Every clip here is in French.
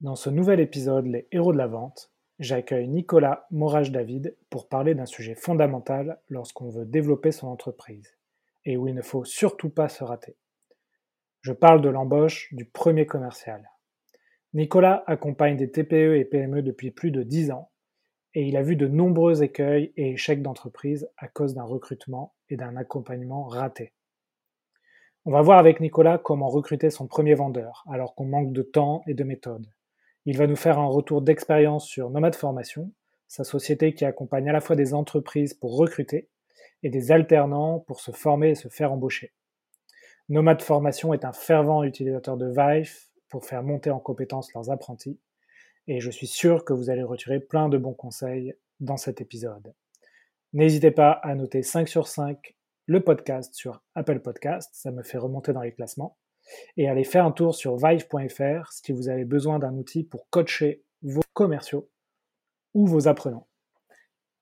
Dans ce nouvel épisode Les héros de la vente, j'accueille Nicolas Morage-David pour parler d'un sujet fondamental lorsqu'on veut développer son entreprise et où il ne faut surtout pas se rater. Je parle de l'embauche du premier commercial. Nicolas accompagne des TPE et PME depuis plus de 10 ans et il a vu de nombreux écueils et échecs d'entreprise à cause d'un recrutement et d'un accompagnement raté. On va voir avec Nicolas comment recruter son premier vendeur alors qu'on manque de temps et de méthode il va nous faire un retour d'expérience sur Nomad Formation, sa société qui accompagne à la fois des entreprises pour recruter et des alternants pour se former et se faire embaucher. Nomad Formation est un fervent utilisateur de Vive pour faire monter en compétence leurs apprentis et je suis sûr que vous allez retirer plein de bons conseils dans cet épisode. N'hésitez pas à noter 5 sur 5 le podcast sur Apple Podcast, ça me fait remonter dans les classements et allez faire un tour sur vive.fr si vous avez besoin d'un outil pour coacher vos commerciaux ou vos apprenants.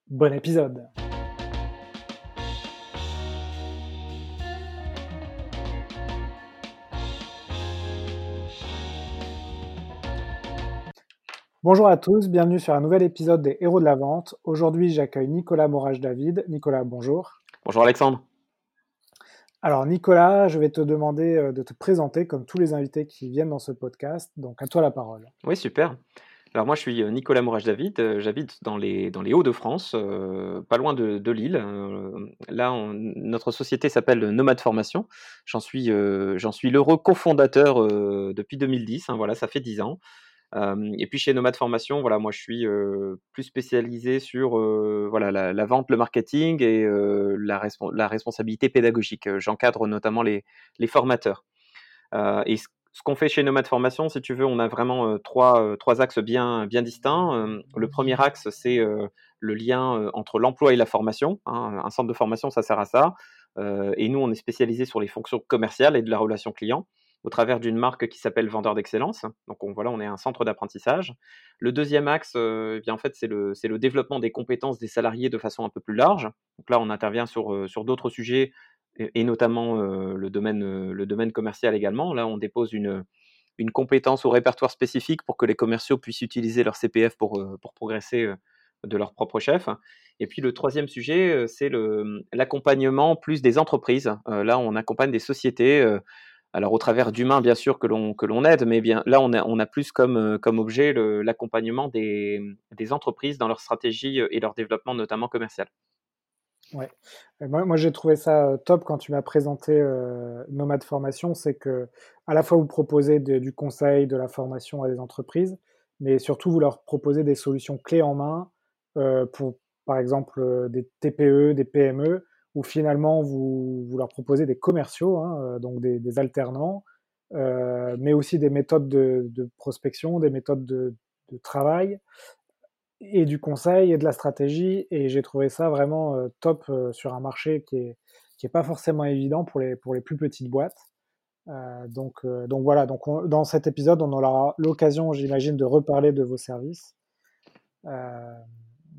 Bon épisode Bonjour à tous, bienvenue sur un nouvel épisode des Héros de la Vente. Aujourd'hui, j'accueille Nicolas Morage-David. Nicolas, bonjour. Bonjour Alexandre. Alors Nicolas, je vais te demander euh, de te présenter comme tous les invités qui viennent dans ce podcast. Donc à toi la parole. Oui, super. Alors moi je suis euh, Nicolas Mourage-David, euh, j'habite dans les, Hauts-de-France, pas loin de, Lille. là, notre société s'appelle Nomade Formation. J'en suis, j'en suis l'heureux cofondateur depuis 2010, hein, voilà, ça fait 10 ans et puis chez Nomad Formation, voilà, moi je suis plus spécialisé sur voilà, la, vente, le marketing et la, responsabilité pédagogique. J'encadre notamment les, formateurs. et ce, qu'on fait chez Nomad Formation, si tu veux, on a vraiment trois, axes bien, bien distincts. le premier axe, c'est le lien entre l'emploi et la formation. Hein. Un centre de formation, ça sert à ça. et nous, on est spécialisé sur les fonctions commerciales et de la relation client au travers d'une marque qui s'appelle Vendeur d'excellence. Donc on, voilà, on est un centre d'apprentissage. Le deuxième axe, euh, eh bien, en fait, c'est le, le, développement des compétences des salariés de façon un peu plus large. Donc là, on intervient sur, euh, sur d'autres sujets et, notamment euh, le, domaine, le domaine commercial également. Là, on dépose une, une compétence au répertoire spécifique pour que les commerciaux puissent utiliser leur CPF pour, pour progresser de leur propre chef. Et puis le troisième sujet, c'est l'accompagnement plus des entreprises. là, on accompagne des sociétés alors au travers d'humains bien sûr que l'on que l'on aide, mais là on a plus comme euh, objet l'accompagnement des, entreprises dans leur stratégie euh, et leur développement notamment commercial. Ouais. Moi, j'ai trouvé ça euh, top quand tu m'as présenté Nomade Formation, c'est que à la fois vous proposez du conseil, de la formation à des entreprises, mais surtout vous leur proposez des solutions clés en main pour par exemple des TPE, des PME où finalement vous, vous, leur proposez des commerciaux, hein, euh, donc des, alternants, euh, mais aussi des méthodes de, prospection, des méthodes de, travail et du conseil et de la stratégie. Et j'ai trouvé ça vraiment euh, top sur un marché qui est, qui est pas forcément évident pour les, pour les plus petites boîtes. donc, donc voilà, donc dans cet épisode, on aura l'occasion, j'imagine, de reparler de vos services.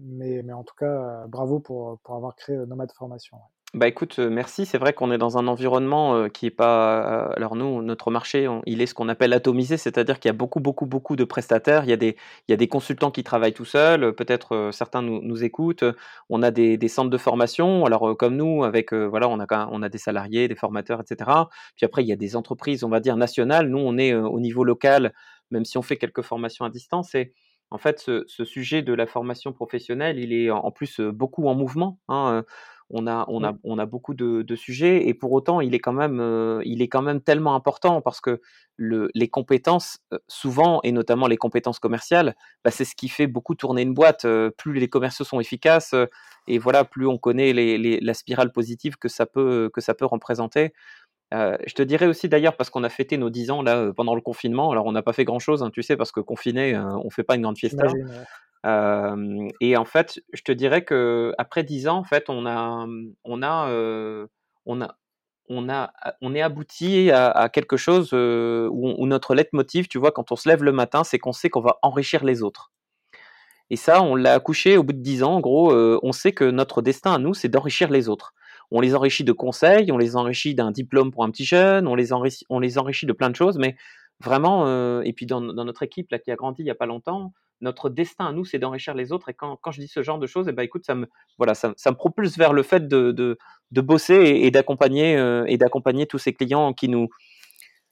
Mais, en tout cas, bravo pour, pour avoir créé Nomade Formation. Bah écoute, merci. C'est vrai qu'on est dans un environnement qui est pas. alors nous, notre marché, il est ce qu'on appelle atomisé, c'est-à-dire qu'il y a beaucoup, beaucoup, beaucoup de prestataires. Il y a des, il y a des consultants qui travaillent tout seuls. Peut-être certains nous, nous, écoutent. On a des, des, centres de formation. Alors comme nous, avec voilà, on a on a des salariés, des formateurs, etc. Puis après, il y a des entreprises, on va dire nationales. Nous, on est au niveau local, même si on fait quelques formations à distance. Et en fait, ce, ce sujet de la formation professionnelle, il est en plus beaucoup en mouvement. Hein, on a, on a, on a beaucoup de, sujets et pour autant, il est quand même, euh, il est quand même tellement important parce que le, les compétences, souvent, et notamment les compétences commerciales, bah, c'est ce qui fait beaucoup tourner une boîte. Plus les commerciaux sont efficaces et voilà, plus on connaît les, la spirale positive que ça peut, que ça peut représenter. Je te dirais aussi d'ailleurs, parce qu'on a fêté nos 10 ans là pendant le confinement, alors on n'a pas fait grand chose, hein, tu sais, parce que confiné, on fait pas une grande fiesta et en fait, je te dirais que après 10 ans, en fait, on a, on a, on a, on a, on est abouti à, quelque chose où, notre leitmotiv, tu vois, quand on se lève le matin, c'est qu'on sait qu'on va enrichir les autres. Et ça, on l'a accouché au bout de 10 ans. En gros, on sait que notre destin à nous, c'est d'enrichir les autres. On les enrichit de conseils, on les enrichit d'un diplôme pour un petit jeune, on les enrichit, on les enrichit de plein de choses, mais vraiment, et puis dans, notre équipe là, qui a grandi il n'y a pas longtemps, notre destin à nous, c'est d'enrichir les autres. Et quand, je dis ce genre de choses, eh ben, écoute, ça me, voilà, ça, me propulse vers le fait de, de, bosser et, d'accompagner et d'accompagner tous ces clients qui nous,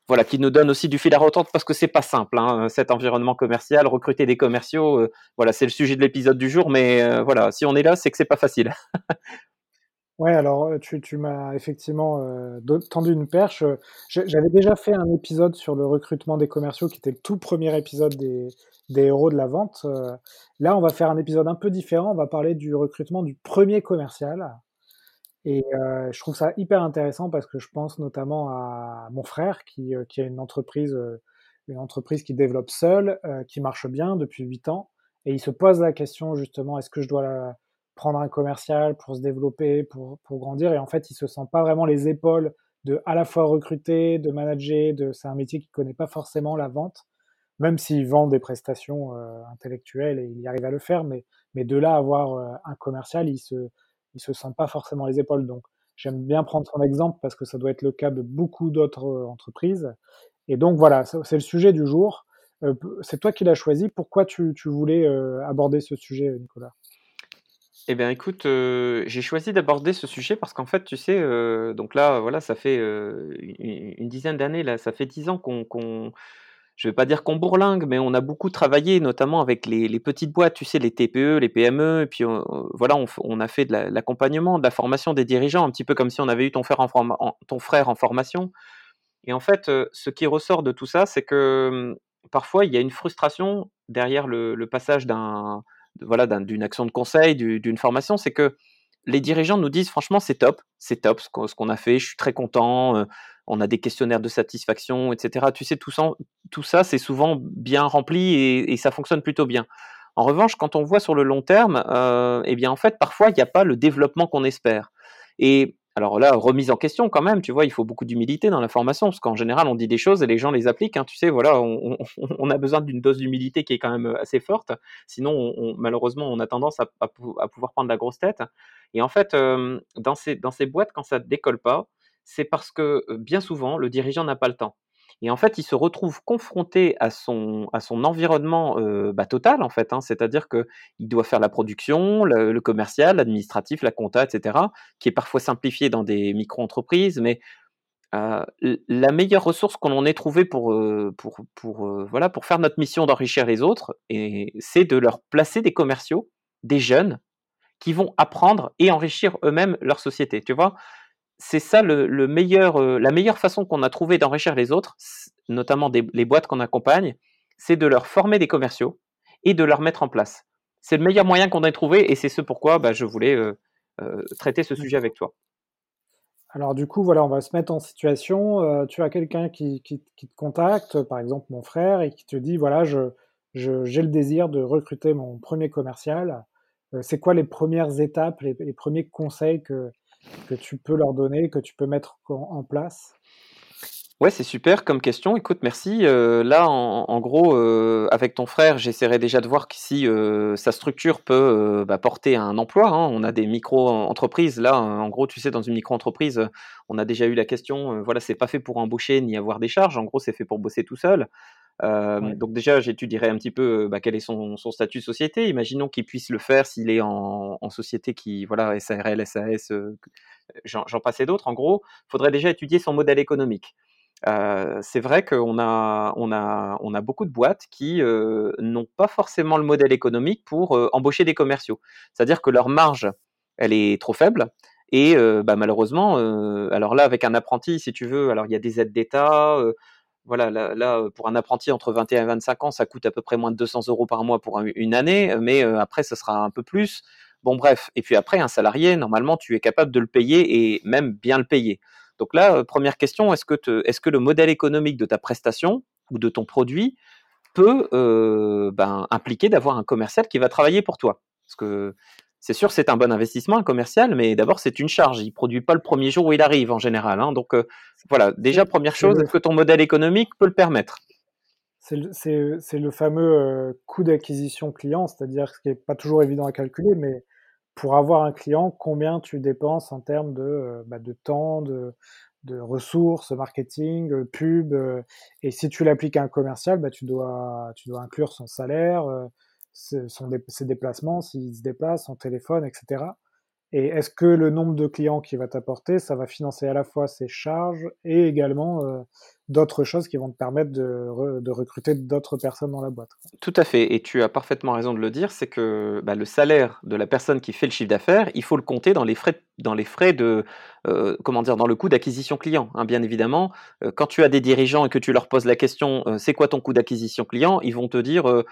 voilà, qui nous donnent aussi du fil à retordre parce que c'est pas simple, hein, cet environnement commercial, recruter des commerciaux, voilà, c'est le sujet de l'épisode du jour, mais voilà, si on est là, c'est que c'est pas facile. Ouais, alors tu, tu m'as effectivement tendu une perche. J'avais déjà fait un épisode sur le recrutement des commerciaux qui était le tout premier épisode des, des héros de la vente. là, on va faire un épisode un peu différent. On va parler du recrutement du premier commercial. Et je trouve ça hyper intéressant parce que je pense notamment à mon frère qui, qui a une entreprise, une entreprise qui développe seul, qui marche bien depuis 8 ans. Et il se pose la question justement, est-ce que je dois la prendre un commercial pour se développer, pour, grandir. Et en fait, il se sent pas vraiment les épaules de à la fois recruter, de manager. De, c'est un métier qu'il connaît pas forcément la vente, même s'il vend des prestations euh, intellectuelles et il y arrive à le faire. Mais, de là avoir euh, un commercial, il se, se sent pas forcément les épaules. Donc, j'aime bien prendre son exemple parce que ça doit être le cas de beaucoup d'autres euh, entreprises. Et donc voilà, c'est le sujet du jour. c'est toi qui l'as choisi. Pourquoi tu, tu voulais aborder ce sujet, Nicolas? Eh bien, écoute, j'ai choisi d'aborder ce sujet parce qu'en fait, tu sais, donc là, voilà, ça fait, une dizaine d'années, là, ça fait 10 ans qu'on qu'on je vais pas dire qu'on bourlingue, mais on a beaucoup travaillé, notamment avec les petites boîtes, tu sais, les TPE, les PME et puis, voilà, on a fait de l'accompagnement, de la formation des dirigeants, un petit peu comme si on avait eu ton frère en formation. Et en fait, ce qui ressort de tout ça, c'est que, mmh, parfois, il y a une frustration derrière le passage d'un voilà, d'une action de conseil, d'une formation, c'est que les dirigeants nous disent franchement c'est top, c'est top ce qu'on a fait, je suis très content, euh, on a des questionnaires de satisfaction, etc. Tu sais, tout ça, tout ça c'est souvent bien rempli et, ça fonctionne plutôt bien. En revanche, quand on voit sur le long terme, euh, eh bien en fait parfois il n'y a pas le développement qu'on espère. Et alors là, remise en question quand même, tu vois, il faut beaucoup d'humilité dans la formation, parce qu'en général, on dit des choses et les gens les appliquent. Hein, tu sais, voilà, on, a besoin d'une dose d'humilité qui est quand même euh, assez forte. Sinon, malheureusement, on a tendance à, pouvoir prendre la grosse tête. Et en fait, euh, dans, ces, boîtes, quand ça ne décolle pas, c'est parce que euh, bien souvent, le dirigeant n'a pas le temps. Et en fait, il se retrouve confronté à son, à son environnement bah, total, en fait. Hein. C'est-à-dire qu'il doit faire la production, le, commercial, l'administratif, la compta, etc., qui est parfois simplifié dans des micro-entreprises. Mais la meilleure ressource qu'on ait trouvée pour, pour, pour, voilà, pour faire notre mission d'enrichir les autres, c'est de leur placer des commerciaux, des jeunes, qui vont apprendre et enrichir eux-mêmes leur société. Tu vois? C'est ça le, meilleur, euh, la meilleure façon qu'on a trouvé d'enrichir les autres, notamment les boîtes qu'on accompagne, c'est de leur former des commerciaux et de leur mettre en place. C'est le meilleur moyen qu'on ait trouvé et c'est ce pourquoi bah, je voulais euh, euh, traiter ce sujet avec toi. Alors du coup, voilà, on va se mettre en situation. tu as quelqu'un qui, te contacte, par exemple mon frère, et qui te dit, voilà, j'ai je, le désir de recruter mon premier commercial. c'est quoi les premières étapes, les premiers conseils que, que tu peux leur donner, que tu peux mettre en place Ouais, c'est super comme question. Écoute, merci. Euh, là, en, gros, euh, avec ton frère, j'essaierai déjà de voir si euh, sa structure peut bah, porter un emploi. Hein. On a des micro-entreprises. Là, en gros, tu sais, dans une micro-entreprise, on a déjà eu la question. voilà, c'est pas fait pour embaucher ni avoir des charges. En gros, c'est fait pour bosser tout seul. Donc déjà, j'étudierai un petit peu bah, quel est son, statut de société. Imaginons qu'il puisse le faire s'il est en, en, société qui, voilà, SARL, SAS, j'en passe d'autres. En gros, il faudrait déjà étudier son modèle économique c'est vrai qu'on a, on a, on a beaucoup de boîtes qui n'ont pas forcément le modèle économique pour embaucher des commerciaux. C'est-à-dire que leur marge, elle est trop faible. Et bah, malheureusement, alors là, avec un apprenti, si tu veux, alors il y a des aides d'État. Voilà, là, pour un apprenti entre 21 et 25 ans, ça coûte à peu près moins de 200 euros par mois pour une année, mais après, ce sera un peu plus. Bon, bref. Et puis après, un salarié, normalement, tu es capable de le payer et même bien le payer. Donc là, euh, première question, est-ce que, le modèle économique de ta prestation ou de ton produit peut euh, ben, impliquer d'avoir un commercial qui va travailler pour toi? Parce que c'est sûr, c'est un bon investissement, un commercial, mais d'abord, c'est une charge. Il ne produit pas le premier jour où il arrive, en général. Hein. Donc, euh, voilà, déjà, première chose, est-ce que ton modèle économique peut le permettre? C'est le, fameux coût d'acquisition client, c'est-à-dire ce qui n'est pas toujours évident à calculer, mais pour avoir un client, combien tu dépenses en termes de, euh, bah, de temps, de, de ressources, marketing, euh, pub. Euh, et si tu l'appliques à un commercial, bah, tu, dois, tu dois inclure son salaire, euh, son, ses déplacements, s'il se déplace, son téléphone, etc. Et est-ce que le nombre de clients qu'il va t'apporter, ça va financer à la fois ses charges et également d'autres choses qui vont te permettre de, de recruter d'autres personnes dans la boîte. Tout à fait, et tu as parfaitement raison de le dire, c'est que bah, le salaire de la personne qui fait le chiffre d'affaires, il faut le compter dans les frais, dans les frais de, euh, comment dire, dans le coût d'acquisition client. Hein, bien évidemment, euh, quand tu as des dirigeants et que tu leur poses la question, euh, c'est quoi ton coût d'acquisition client, ils vont te dire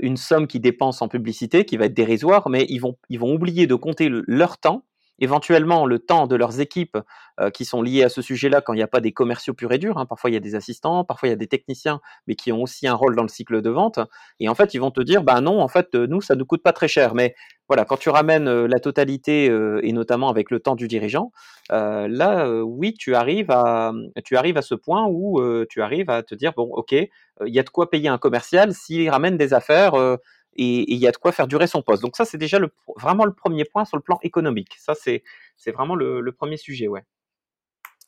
une somme qui dépense en publicité, qui va être dérisoire, mais ils vont, ils vont oublier de compter leur temps éventuellement le temps de leurs équipes euh, qui sont liées à ce sujet-là quand il n'y a pas des commerciaux purs et durs. Hein. Parfois, il y a des assistants, parfois, il y a des techniciens, mais qui ont aussi un rôle dans le cycle de vente. Et en fait, ils vont te dire, bah non, en fait, euh, nous, ça ne nous coûte pas très cher. Mais voilà, quand tu ramènes euh, la totalité, et notamment avec le temps du dirigeant, là, oui, tu arrives, à, tu arrives à ce point où tu arrives à te dire, bon, OK, il y a de quoi payer un commercial s'il ramène des affaires et il y a de quoi faire durer son poste. Donc ça, c'est déjà le, vraiment le premier point sur le plan économique. Ça, c'est vraiment le, premier sujet, ouais.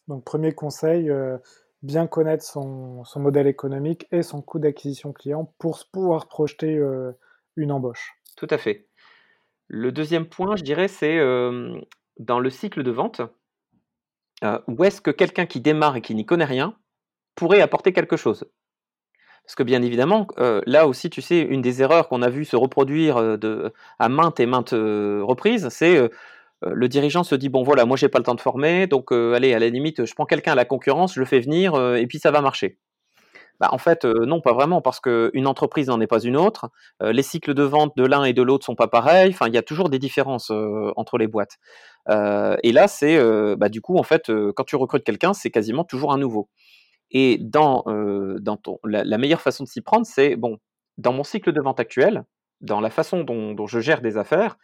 Donc premier conseil, euh, bien connaître son, son, modèle économique et son coût d'acquisition client pour pouvoir projeter euh, une embauche. Tout à fait. Le deuxième point, je dirais, c'est euh, dans le cycle de vente, où est-ce que quelqu'un qui démarre et qui n'y connaît rien pourrait apporter quelque chose? Parce que bien évidemment, euh, là aussi, tu sais, une des erreurs qu'on a vu se reproduire euh, à maintes et maintes euh, reprises, c'est le dirigeant se dit bon voilà, moi j'ai pas le temps de former, donc allez à la limite, je prends quelqu'un à la concurrence, je le fais venir et puis ça va marcher. Bah, en fait, non, pas vraiment, parce qu'une entreprise n'en est pas une autre. les cycles de vente de l'un et de l'autre sont pas pareils. Enfin, il y a toujours des différences entre les boîtes. et là, c'est bah, du coup, en fait, quand tu recrutes quelqu'un, c'est quasiment toujours un nouveau. Et dans, euh, la, meilleure façon de s'y prendre, c'est, bon, dans mon cycle de vente actuel, dans la façon dont, je gère des affaires,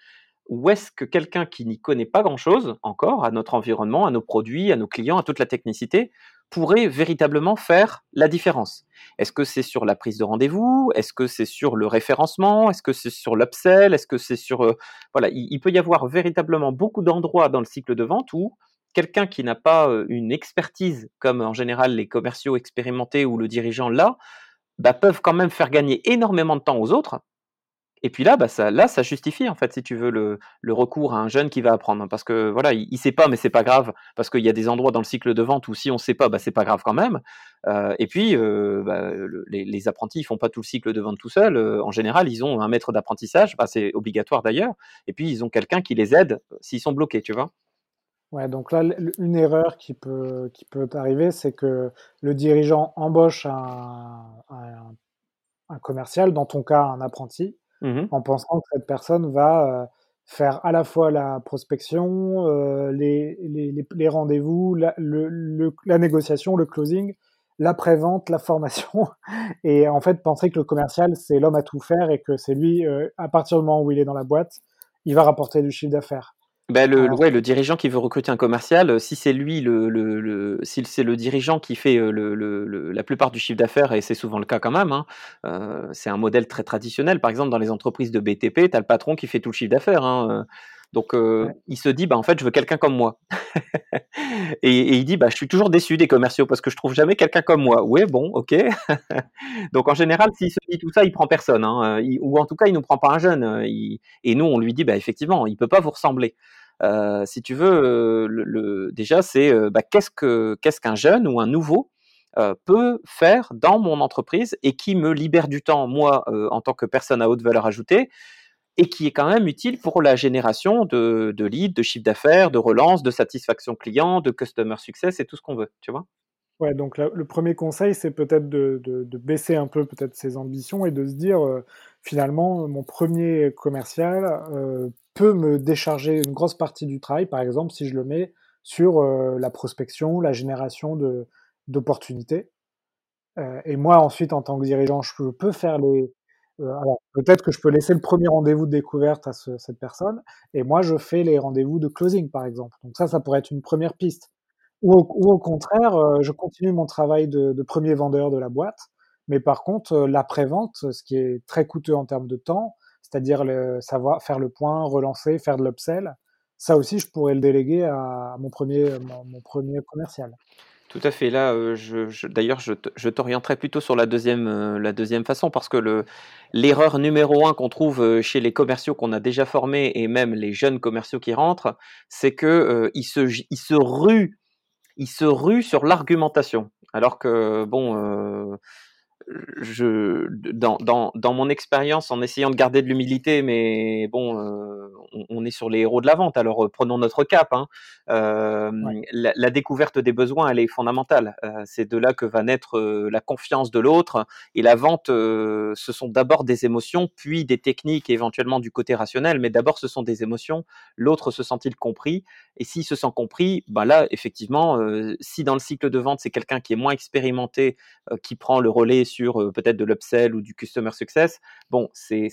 où est-ce que quelqu'un qui n'y connaît pas grand-chose encore à notre environnement, à nos produits, à nos clients, à toute la technicité, pourrait véritablement faire la différence? Est-ce que c'est sur la prise de rendez-vous? Est-ce que c'est sur le référencement? Est-ce que c'est sur l'upsell? Est-ce que c'est sur... Euh, voilà, il, il, peut y avoir véritablement beaucoup d'endroits dans le cycle de vente où quelqu'un qui n'a pas une expertise, comme en général les commerciaux expérimentés ou le dirigeant là, bah, peuvent quand même faire gagner énormément de temps aux autres. Et puis là, bah, ça, justifie en fait, si tu veux, le, recours à un jeune qui va apprendre, parce que voilà, il, ne sait pas, mais c'est pas grave, parce qu'il y a des endroits dans le cycle de vente où si on sait pas, bah, c'est pas grave quand même. et puis, les, les, apprentis, ils font pas tout le cycle de vente tout seuls. en général, ils ont un maître d'apprentissage, c'est obligatoire d'ailleurs. Et puis, ils ont quelqu'un qui les aide s'ils sont bloqués, tu vois? Ouais, donc là, une erreur qui peut, qui peut arriver, c'est que le dirigeant embauche un, un, commercial, dans ton cas un apprenti, mmh en pensant que cette personne va euh, faire à la fois la prospection, euh, les, les, les, rendez-vous, la, le, la négociation, le closing, la prévente, la formation, et en fait penser que le commercial, c'est l'homme à tout faire et que c'est lui, euh, à partir du moment où il est dans la boîte, il va rapporter du chiffre d'affaires. Ben le, ouais, le dirigeant qui veut recruter un commercial, euh, si c'est lui le, le, le si c'est le dirigeant qui fait euh, le, le, la plupart du chiffre d'affaires, et c'est souvent le cas quand même, hein, euh, c'est un modèle très traditionnel. Par exemple, dans les entreprises de BTP, tu as le patron qui fait tout le chiffre d'affaires. Hein, euh. donc, euh, il se dit, bah, en fait, je veux quelqu'un comme moi. et, et, il dit, bah, je suis toujours déçu des commerciaux parce que je trouve jamais quelqu'un comme moi. Ouais, bon, ok. donc, en général, s'il se dit tout ça, il prend personne. Hein, ou en tout cas, il nous prend pas un jeune. Il, et nous, on lui dit, bah, effectivement, il peut pas vous ressembler. Euh, si tu veux, euh, déjà, c'est euh, bah, qu'est-ce que qu'est-ce qu'un jeune ou un nouveau peut faire dans mon entreprise et qui me libère du temps, moi, en tant que personne à haute valeur ajoutée, et qui est quand même utile pour la génération de, de leads, de chiffre d'affaires, de relance, de satisfaction client, de customer success et tout ce qu'on veut, tu vois? Ouais, donc le premier conseil, c'est peut-être de, baisser un peu peut-être ses ambitions et de se dire finalement mon premier commercial peut me décharger une grosse partie du travail, par exemple, si je le mets sur euh, la prospection, la génération d'opportunités. Euh, et moi, ensuite, en tant que dirigeant, je peux, faire les. Euh, peut-être que je peux laisser le premier rendez-vous de découverte à cette personne, et moi, je fais les rendez-vous de closing, par exemple. Donc ça, ça pourrait être une première piste. Ou au, contraire, je continue mon travail de, premier vendeur de la boîte, mais par contre, l'après-vente, ce qui est très coûteux en termes de temps, c'est-à-dire savoir faire le point, relancer, faire de l'upsell. ça aussi, je pourrais le déléguer à mon premier, mon, premier commercial. Tout à fait. Là, euh, je, d'ailleurs, je, t'orienterai plutôt sur la deuxième, euh, la deuxième façon parce que le, l'erreur numéro un qu'on trouve euh, chez les commerciaux qu'on a déjà formés et même les jeunes commerciaux qui rentrent, c'est que ils se, ils se ruent, ils se ruent sur l'argumentation. Alors que bon, je, dans, dans, dans mon expérience, en essayant de garder de l'humilité, mais bon, euh, on, est sur les héros de la vente, alors euh, prenons notre cap. Hein. Euh, la, la, découverte des besoins, elle est fondamentale. C'est de là que va naître la confiance de l'autre. Et la vente, ce sont d'abord des émotions, puis des techniques, éventuellement du côté rationnel, mais d'abord ce sont des émotions. L'autre se sent-il compris? Et s'il se sent compris, bah là, effectivement, si dans le cycle de vente, c'est quelqu'un qui est moins expérimenté, qui prend le relais sur euh, peut-être de l'upsell ou du customer success, bon, c'est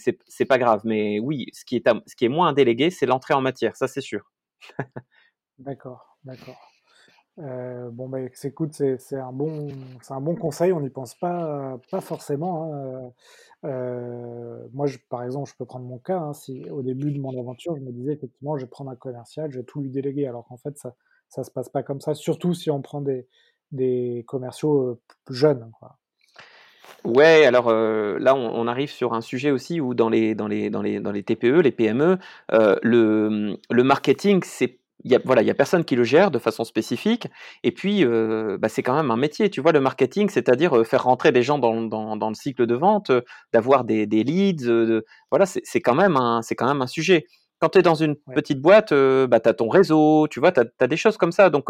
pas grave. Mais oui, ce qui est, ce qui est moins délégué, c'est l'entrée en matière, ça c'est sûr. d'accord, d'accord. Euh, bon, bah, écoute, c'est un, bon, un bon conseil, on n'y pense pas, pas forcément. Hein. Euh, moi, je, par exemple, je peux prendre mon cas. Hein, si au début de mon aventure, je me disais effectivement, je vais prendre un commercial, je vais tout lui déléguer, alors qu'en fait, ça ne se passe pas comme ça, surtout si on prend des, des commerciaux jeunes. Ouais, alors euh, là, on, arrive sur un sujet aussi où dans les, dans les, dans les, dans les TPE, les PME, euh, le, le marketing, c'est il y a, voilà, il y a personne qui le gère de façon spécifique. Et puis, euh, bah, c'est quand même un métier. Tu vois, le marketing, c'est-à-dire faire rentrer des gens dans, dans, dans le cycle de vente, d'avoir des, des leads. voilà, c'est quand même un, c'est quand même un sujet. Quand tu es dans une petite boîte, bah, tu as ton réseau, tu vois, tu as, des choses comme ça. Donc,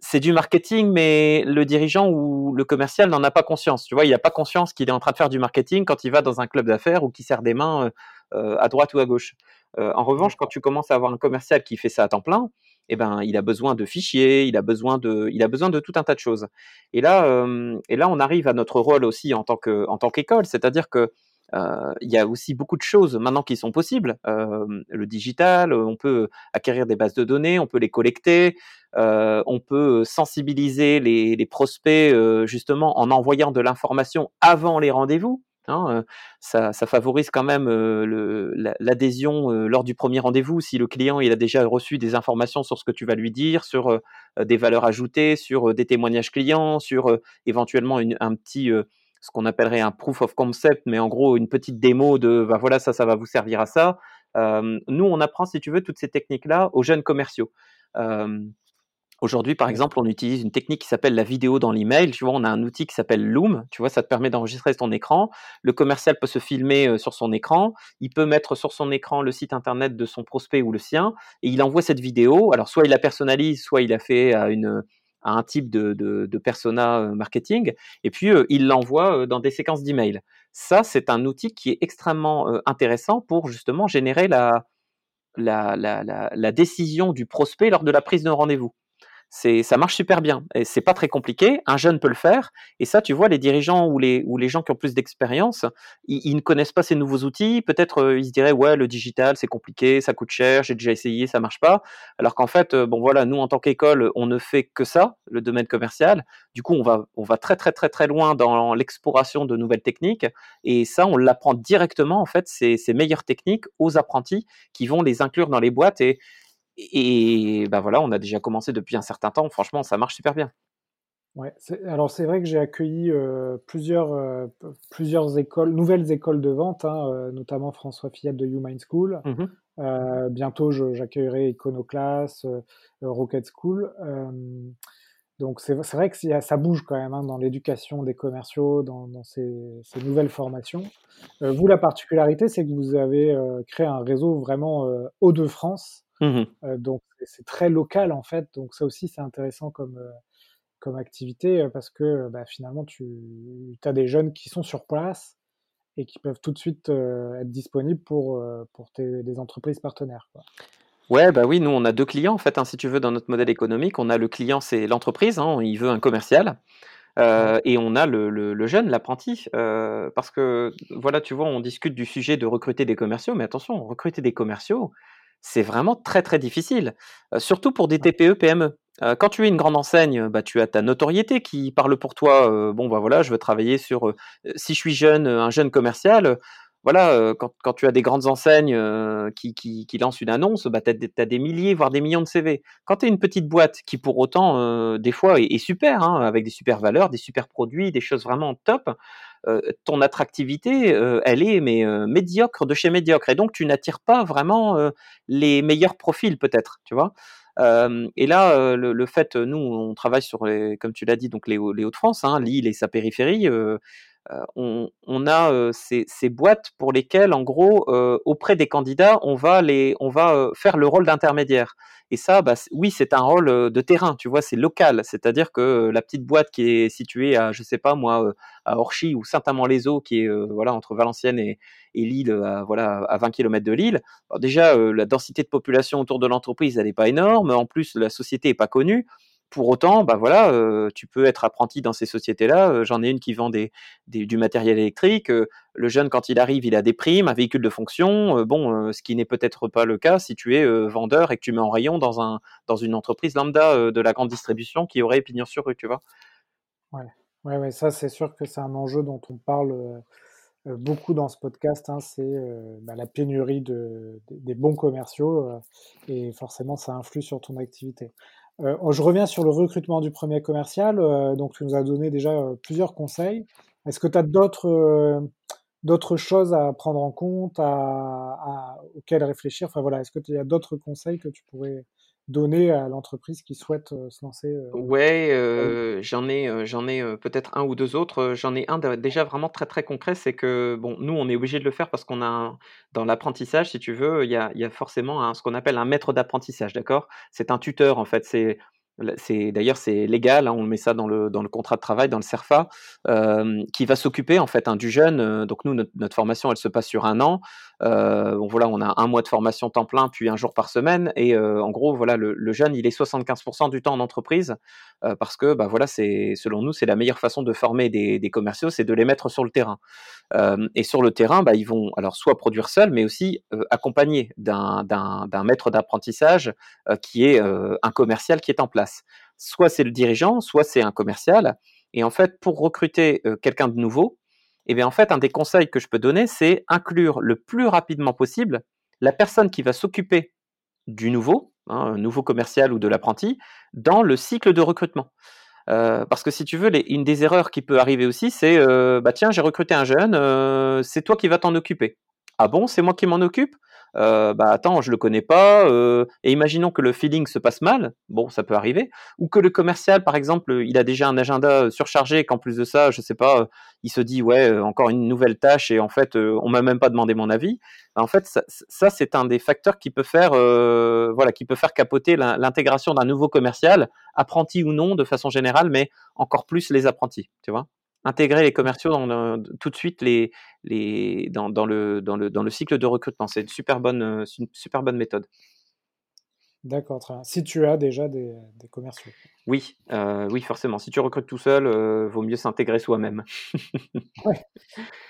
c'est du marketing, mais le dirigeant ou le commercial n'en a pas conscience. Tu vois, il n'a pas conscience qu'il est en train de faire du marketing quand il va dans un club d'affaires ou qu'il sert des mains euh, euh, à droite ou à gauche. Euh, en revanche, quand tu commences à avoir un commercial qui fait ça à temps plein, eh ben, il a besoin de fichiers, il a besoin de, il a besoin de tout un tas de choses. Et là, et là, on arrive à notre rôle aussi en tant que, en tant qu'école, c'est-à-dire que il y a aussi beaucoup de choses maintenant qui sont possibles. Euh, le digital, on peut acquérir des bases de données, on peut les collecter, euh, on peut sensibiliser les, prospects justement en envoyant de l'information avant les rendez-vous. Hein, ça, favorise quand même l'adhésion lors du premier rendez-vous si le client il a déjà reçu des informations sur ce que tu vas lui dire, sur des valeurs ajoutées, sur des témoignages clients, sur éventuellement un petit ce qu'on appellerait un proof of concept, mais en gros une petite démo de bah voilà ça ça va vous servir à ça. Euh, nous on apprend si tu veux toutes ces techniques là aux jeunes commerciaux. Euh, Aujourd'hui, par exemple, on utilise une technique qui s'appelle la vidéo dans l'email. Tu vois, on a un outil qui s'appelle Loom. Tu vois, ça te permet d'enregistrer ton écran. Le commercial peut se filmer sur son écran. Il peut mettre sur son écran le site internet de son prospect ou le sien, et il envoie cette vidéo. Alors, soit il la personnalise, soit il a fait à une à un type de, persona euh, marketing, et puis euh, il l'envoie euh, dans des séquences d'emails. Ça, c'est un outil qui est extrêmement intéressant pour justement générer la, la, la, la, décision du prospect lors de la prise de rendez-vous c'est ça marche super bien et c'est pas très compliqué. Un jeune peut le faire et ça, tu vois, les dirigeants ou les ou les gens qui ont plus d'expérience, ils, ne connaissent pas ces nouveaux outils. Peut-être euh, ils se diraient ouais, le digital c'est compliqué, ça coûte cher, j'ai déjà essayé, ça marche pas. Alors qu'en fait, euh, bon voilà, nous en tant qu'école, on ne fait que ça, le domaine commercial. Du coup, on va on va très très très très loin dans l'exploration de nouvelles techniques et ça, on l'apprend directement en fait ces, ces meilleures techniques aux apprentis qui vont les inclure dans les boîtes et et ben voilà, on a déjà commencé depuis un certain temps. Franchement, ça marche super bien. Ouais, alors c'est vrai que j'ai accueilli euh, plusieurs, euh, plusieurs écoles, nouvelles écoles de vente, hein, euh, notamment François Fillette de Human School. Mmh bientôt, j'accueillerai Iconoclast, Rocket School. donc c'est vrai que ça bouge quand même hein, dans l'éducation des commerciaux, dans, dans ces, ces, nouvelles formations. vous, la particularité, c'est que vous avez créé un réseau vraiment haut de France Mmh donc c'est très local en fait, donc ça aussi c'est intéressant comme, comme activité parce que bah, finalement tu as des jeunes qui sont sur place et qui peuvent tout de suite être disponibles pour, pour tes, des entreprises partenaires. Quoi. Ouais, bah oui, nous on a deux clients en fait, hein, si tu veux, dans notre modèle économique. On a le client, c'est l'entreprise, hein, il veut un commercial. et on a le, le, jeune, l'apprenti, parce que voilà, tu vois, on discute du sujet de recruter des commerciaux, mais attention, recruter des commerciaux, c'est vraiment très très difficile, surtout pour des TPE, PME. quand tu es une grande enseigne, bah, tu as ta notoriété qui parle pour toi. bon, bah voilà, je veux travailler sur. si je suis jeune, un jeune commercial, voilà, quand, tu as des grandes enseignes qui, qui, lancent une annonce, bah, tu as, des milliers, voire des millions de CV. Quand tu es une petite boîte qui, pour autant, des fois est, super, hein, avec des super valeurs, des super produits, des choses vraiment top, ton attractivité, elle est mais médiocre de chez médiocre. Et donc, tu n'attires pas vraiment les meilleurs profils, peut-être, tu vois. et là, le, fait, nous, on travaille sur, les, comme tu l'as dit, donc les, les Hauts-de-France, hein, Lille et sa périphérie. On, on, a ces, ces, boîtes pour lesquelles, en gros, auprès des candidats, on va, faire le rôle d'intermédiaire. Et ça, bah, oui, c'est un rôle de terrain, tu vois, c'est local. C'est-à-dire que la petite boîte qui est située à, je sais pas moi, à Orchy ou Saint-Amand-les-Eaux, qui est voilà entre Valenciennes et, Lille, à, voilà à 20 km de Lille. déjà, la densité de population autour de l'entreprise, elle n'est pas énorme. En plus, la société est pas connue. Pour autant, bah voilà, tu peux être apprenti dans ces sociétés-là. J'en ai une qui vend des, du matériel électrique. le jeune, quand il arrive, il a des primes, un véhicule de fonction. bon, ce qui n'est peut-être pas le cas si tu es vendeur et que tu mets en rayon dans, un, dans une entreprise lambda de la grande distribution qui aurait pignon sur rue, tu vois. Ouais, ouais, ouais ça c'est sûr que c'est un enjeu dont on parle beaucoup dans ce podcast. Hein, c'est bah, la pénurie de, des bons commerciaux et forcément ça influe sur ton activité. Euh, je reviens sur le recrutement du premier commercial. Euh, donc, tu nous as donné déjà euh, plusieurs conseils. Est-ce que tu as d'autres d'autres choses à prendre en compte, à, auxquelles réfléchir? Enfin voilà, est-ce que tu y a d'autres conseils que tu pourrais donner à l'entreprise qui souhaite se lancer Ouais, j'en ai, j'en ai peut-être un ou deux autres. J'en ai un déjà vraiment très très concret, c'est que bon, nous on est obligé de le faire parce qu'on a dans l'apprentissage, si tu veux, il y a, y a forcément ce qu'on appelle un maître d'apprentissage, d'accord? C'est un tuteur en fait. C'est c'est d'ailleurs c'est légal, hein, on met ça dans le, contrat de travail, dans le CERFA, euh, qui va s'occuper en fait hein, du jeune. Euh, donc nous notre, formation elle se passe sur un an. Euh, voilà, on a un mois de formation temps plein puis un jour par semaine et en gros voilà le, jeune il est 75% du temps en entreprise parce que bah voilà c'est selon nous c'est la meilleure façon de former des, commerciaux, c'est de les mettre sur le terrain. et sur le terrain bah ils vont alors soit produire seuls mais aussi accompagnés d'un maître d'apprentissage qui est un commercial qui est en place. Soit c'est le dirigeant, soit c'est un commercial. Et en fait, pour recruter euh, quelqu'un de nouveau, eh bien, en fait, un des conseils que je peux donner, c'est inclure le plus rapidement possible la personne qui va s'occuper du nouveau, hein, un nouveau commercial ou de l'apprenti, dans le cycle de recrutement. Euh, parce que si tu veux, une des erreurs qui peut arriver aussi, c'est euh, bah tiens, j'ai recruté un jeune, c'est toi qui vas t'en occuper. Ah bon, c'est moi qui m'en occupe? Euh, bah attends, je le connais pas, euh, et imaginons que le feeling se passe mal, bon, ça peut arriver, ou que le commercial, par exemple, il a déjà un agenda surchargé, qu'en plus de ça, je sais pas, il se dit ouais, encore une nouvelle tâche, et en fait, on m'a même pas demandé mon avis. Bah, en fait, ça, c'est un des facteurs qui peut faire, euh, voilà, qui peut faire capoter l'intégration d'un nouveau commercial, apprenti ou non, de façon générale, mais encore plus les apprentis, tu vois intégrer les commerciaux dans tout de suite les, les, dans, dans, le, dans, le, dans le cycle de recrutement. C'est une super bonne, euh, une super bonne méthode. D'accord, très bien. Si tu as déjà des, des commerciaux. Oui, euh, oui, forcément. Si tu recrutes tout seul, euh, vaut mieux s'intégrer soi-même. ouais.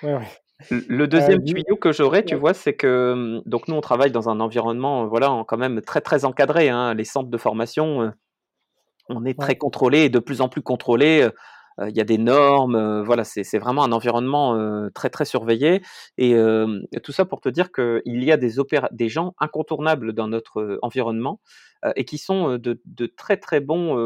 Ouais, ouais. Le deuxième tuyau que j'aurais, tu vois, c'est que donc nous on travaille dans un environnement, voilà, quand même très très encadré. Hein. Les centres de formation, on est très contrôlé et de plus en plus contrôlé il y a des normes, voilà, c'est vraiment un environnement très très surveillé. Et tout ça pour te dire qu'il y a des, des gens incontournables dans notre environnement et qui sont de, de très très bons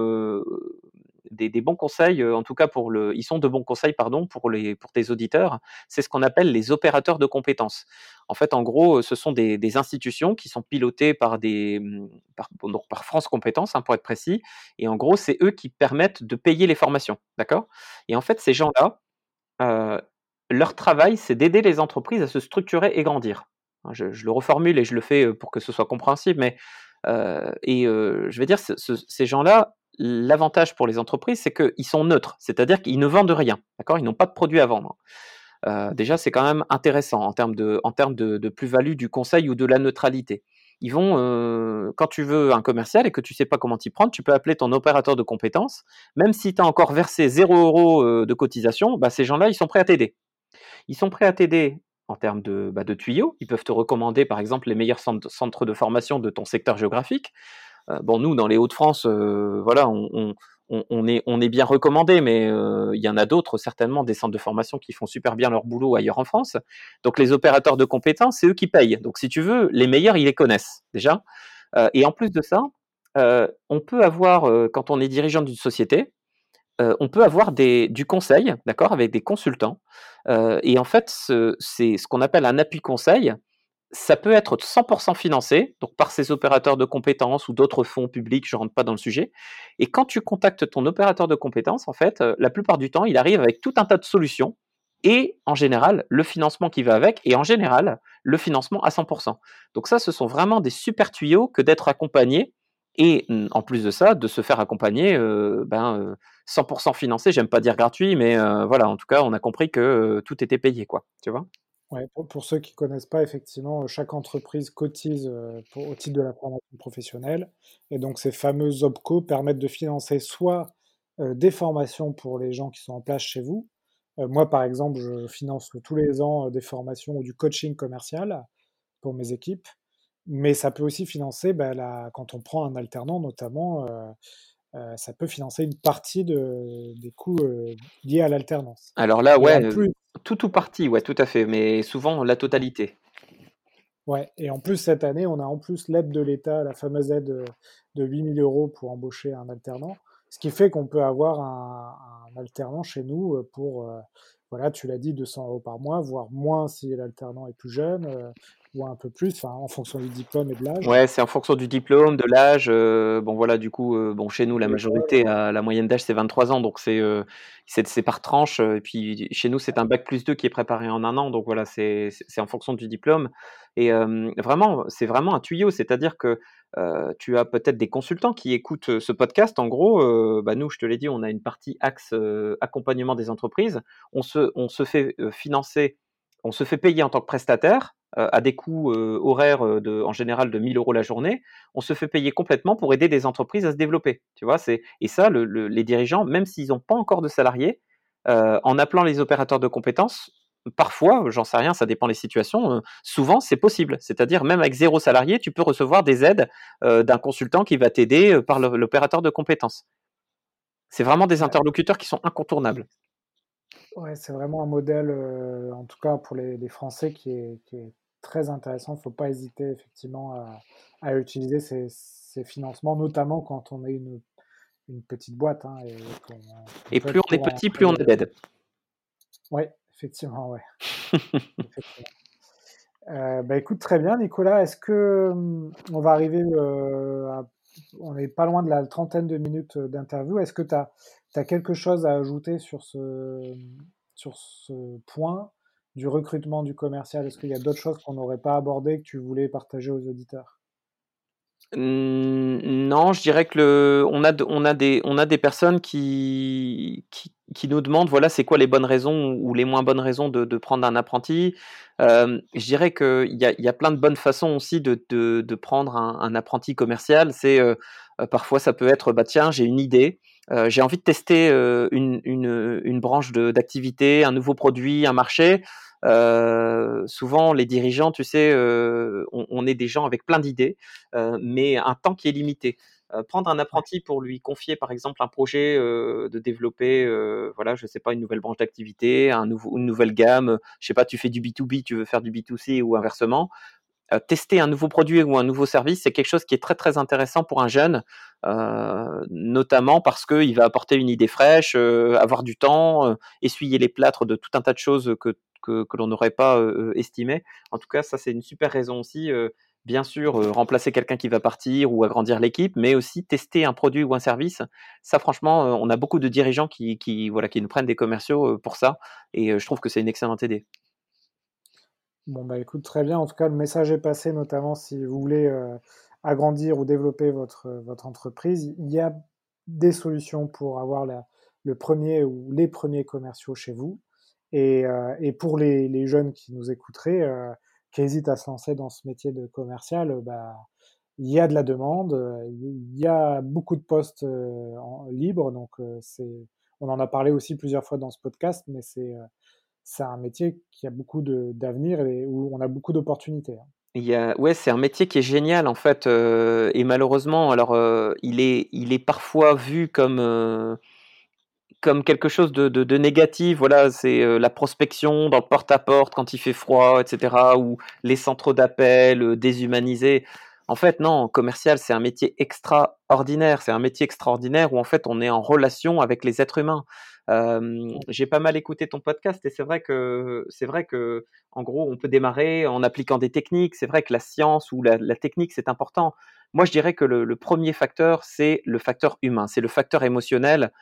des, bons conseils, euh, en tout cas pour le, ils sont de bons conseils pardon pour les pour tes auditeurs. C'est ce qu'on appelle les opérateurs de compétences. En fait, en gros, ce sont des, institutions qui sont pilotées par des mmh, par, par France Compétences hein, pour être précis. Et en gros, c'est eux qui permettent de payer les formations, d'accord? Et en fait, ces gens-là, euh, leur travail, c'est d'aider les entreprises à se structurer et grandir. Hein, je, le reformule et je le fais euh, pour que ce soit compréhensible, mais et je vais dire, ces gens-là, l'avantage pour les entreprises, c'est qu'ils sont neutres, c'est-à-dire qu'ils ne vendent rien, d'accord? Ils n'ont pas de produit à vendre. Euh, déjà, c'est quand même intéressant en termes de, plus-value du conseil ou de la neutralité. Ils vont, euh, quand tu veux un commercial et que tu sais pas comment t'y prendre, tu peux appeler ton opérateur de compétences. Même si tu as encore versé 0 euros euh, de cotisation, bah, ces gens-là, ils sont prêts à t'aider. Ils sont prêts à t'aider en termes de, bah, de tuyaux. Ils peuvent te recommander, par exemple, les meilleurs centres de formation de ton secteur géographique. Euh, bon, nous, dans les Hauts-de-France, euh, voilà, on, est, bien recommandé, mais il y en a d'autres certainement, des centres de formation qui font super bien leur boulot ailleurs en France. Donc les opérateurs de compétences, c'est eux qui payent. Donc si tu veux, les meilleurs, ils les connaissent déjà. et en plus de ça, on peut avoir, quand on est dirigeant d'une société, on peut avoir du conseil, d'accord, avec des consultants. et en fait, c'est ce qu'on appelle un appui conseil ça peut être 100% financé, donc par ces opérateurs de compétences ou d'autres fonds publics, je ne rentre pas dans le sujet. Et quand tu contactes ton opérateur de compétences, en fait, euh, la plupart du temps, il arrive avec tout un tas de solutions et en général, le financement qui va avec et en général, le financement à 100%. Donc ça, ce sont vraiment des super tuyaux que d'être accompagné et mm, en plus de ça, de se faire accompagner euh, ben, 100% euh, financé, j'aime pas dire gratuit, mais voilà, en tout cas, on a compris que tout était payé, quoi, tu vois Pour, ceux qui ne connaissent pas, effectivement, chaque entreprise cotise euh, au titre de la formation professionnelle. Et donc, ces fameux OPCO permettent de financer soit euh, des formations pour les gens qui sont en place chez vous. Euh, moi, par exemple, je finance tous les ans des formations ou du coaching commercial pour mes équipes. Mais ça peut aussi financer, ben, quand on prend un alternant, notamment, ça peut financer une partie de, des coûts liés à l'alternance. Alors là, ouais, tout ou partie, ouais, tout à fait, mais souvent la totalité. Ouais, et en plus, cette année, on a en plus l'aide de l'État, la fameuse aide de 8000 euros pour embaucher un alternant, ce qui fait qu'on peut avoir un, alternant chez nous pour, voilà, tu l'as dit, 200 euros par mois, voire moins si l'alternant est plus jeune, ou un peu plus, en fonction du diplôme et de l'âge. Ouais, c'est en fonction du diplôme, de l'âge. Euh, bon, voilà, du coup, euh, bon, chez nous, la majorité, la moyenne d'âge, c'est 23 ans, donc c'est euh, c'est par tranche. Et puis, chez nous, c'est un bac plus 2 qui est préparé en un an, donc voilà, c'est en fonction du diplôme. Et vraiment, c'est vraiment un tuyau, c'est-à-dire que tu as peut-être des consultants qui écoutent ce podcast. En gros, bah, nous, je te l'ai dit, on a une partie axe accompagnement des entreprises. On se, on se fait financer, on se fait payer en tant que prestataire euh, à des coûts euh, horaires euh, de, en général de 1000 euros la journée, on se fait payer complètement pour aider des entreprises à se développer. Tu vois, c'est et ça, les dirigeants, même s'ils n'ont pas encore de salariés, en appelant les opérateurs de compétences, parfois, j'en sais rien, ça dépend des situations, souvent c'est possible. C'est-à-dire même avec zéro salarié, tu peux recevoir des aides d'un consultant qui va t'aider par l'opérateur de compétences. C'est vraiment des interlocuteurs qui sont incontournables. Ouais, c'est vraiment un modèle, en tout cas pour les, Français, qui est, qui est, très intéressant. Il ne faut pas hésiter effectivement à, utiliser ces, financements, notamment quand on est une, une petite boîte. Hein, et, plus on est petit, plus on a d'aide. Oui, effectivement, ouais. Euh, bah, écoute, très bien, Nicolas. Est-ce que hum, on va arriver euh, à, On n'est pas loin de la trentaine de minutes d'interview. Est-ce que tu as, as, quelque chose à ajouter sur ce, sur ce point du recrutement du commercial? Est-ce qu'il y a d'autres choses qu'on n'aurait pas abordées que tu voulais partager aux auditeurs? Mmh, non, je dirais que le, on a, on a des, on a des personnes qui, qui, nous demandent, voilà, c'est quoi les bonnes raisons ou les moins bonnes raisons de, prendre un apprenti. je dirais qu'il y a, y a plein de bonnes façons aussi de, de, prendre un, apprenti commercial. C'est parfois ça peut être, bah tiens, j'ai une idée. J'ai envie de tester une, une, une, branche d'activité, un nouveau produit, un marché. Euh, souvent, les dirigeants, tu sais, euh, on, est des gens avec plein d'idées, euh, mais un temps qui est limité. prendre un apprenti pour lui confier, par exemple, un projet de développer, voilà, je sais pas, une nouvelle branche d'activité, un nouveau, une nouvelle gamme. Je sais pas, tu fais du B2B, tu veux faire du B2C ou inversement. Tester un nouveau produit ou un nouveau service, c'est quelque chose qui est très très intéressant pour un jeune, notamment parce qu'il va apporter une idée fraîche, avoir du temps, essuyer les plâtres de tout un tas de choses que l'on n'aurait pas estimé. En tout cas, ça c'est une super raison aussi. bien sûr, remplacer quelqu'un qui va partir ou agrandir l'équipe, mais aussi tester un produit ou un service. Ça, franchement, on a beaucoup de dirigeants qui, qui, voilà, qui nous prennent des commerciaux pour ça, et je trouve que c'est une excellente idée. Bon, bah écoute, très bien. En tout cas, le message est passé, notamment si vous voulez agrandir ou développer votre, votre entreprise. Il y a des solutions pour avoir le premier ou les premiers commerciaux chez vous. Et, euh, et pour les, les, jeunes qui nous écouteraient, euh, qui hésitent à se lancer dans ce métier de commercial, euh, bah, il y a de la demande, il y a beaucoup de postes libres, donc on en a parlé aussi plusieurs fois dans ce podcast, mais c'est, c'est un métier qui a beaucoup d'avenir et où on a beaucoup d'opportunités. Hein. Il c'est un métier qui est génial en fait, heu et malheureusement alors, heu, il est il est parfois vu comme, heu, comme quelque chose de de négatif. Voilà, c'est, la prospection dans le porte-à-porte quand il fait froid et cetera ou les centres d'appel, déshumanisés. En fait, non, commercial, c'est un métier extraordinaire. C'est un métier extraordinaire où en fait, on est en relation avec les êtres humains. J'ai pas mal écouté ton podcast et c'est vrai que c'est vrai que en gros, on peut démarrer en appliquant des techniques. C'est vrai que la science ou la, technique, c'est important. Moi, je dirais que le, premier facteur, c'est le facteur humain, c'est le facteur émotionnel.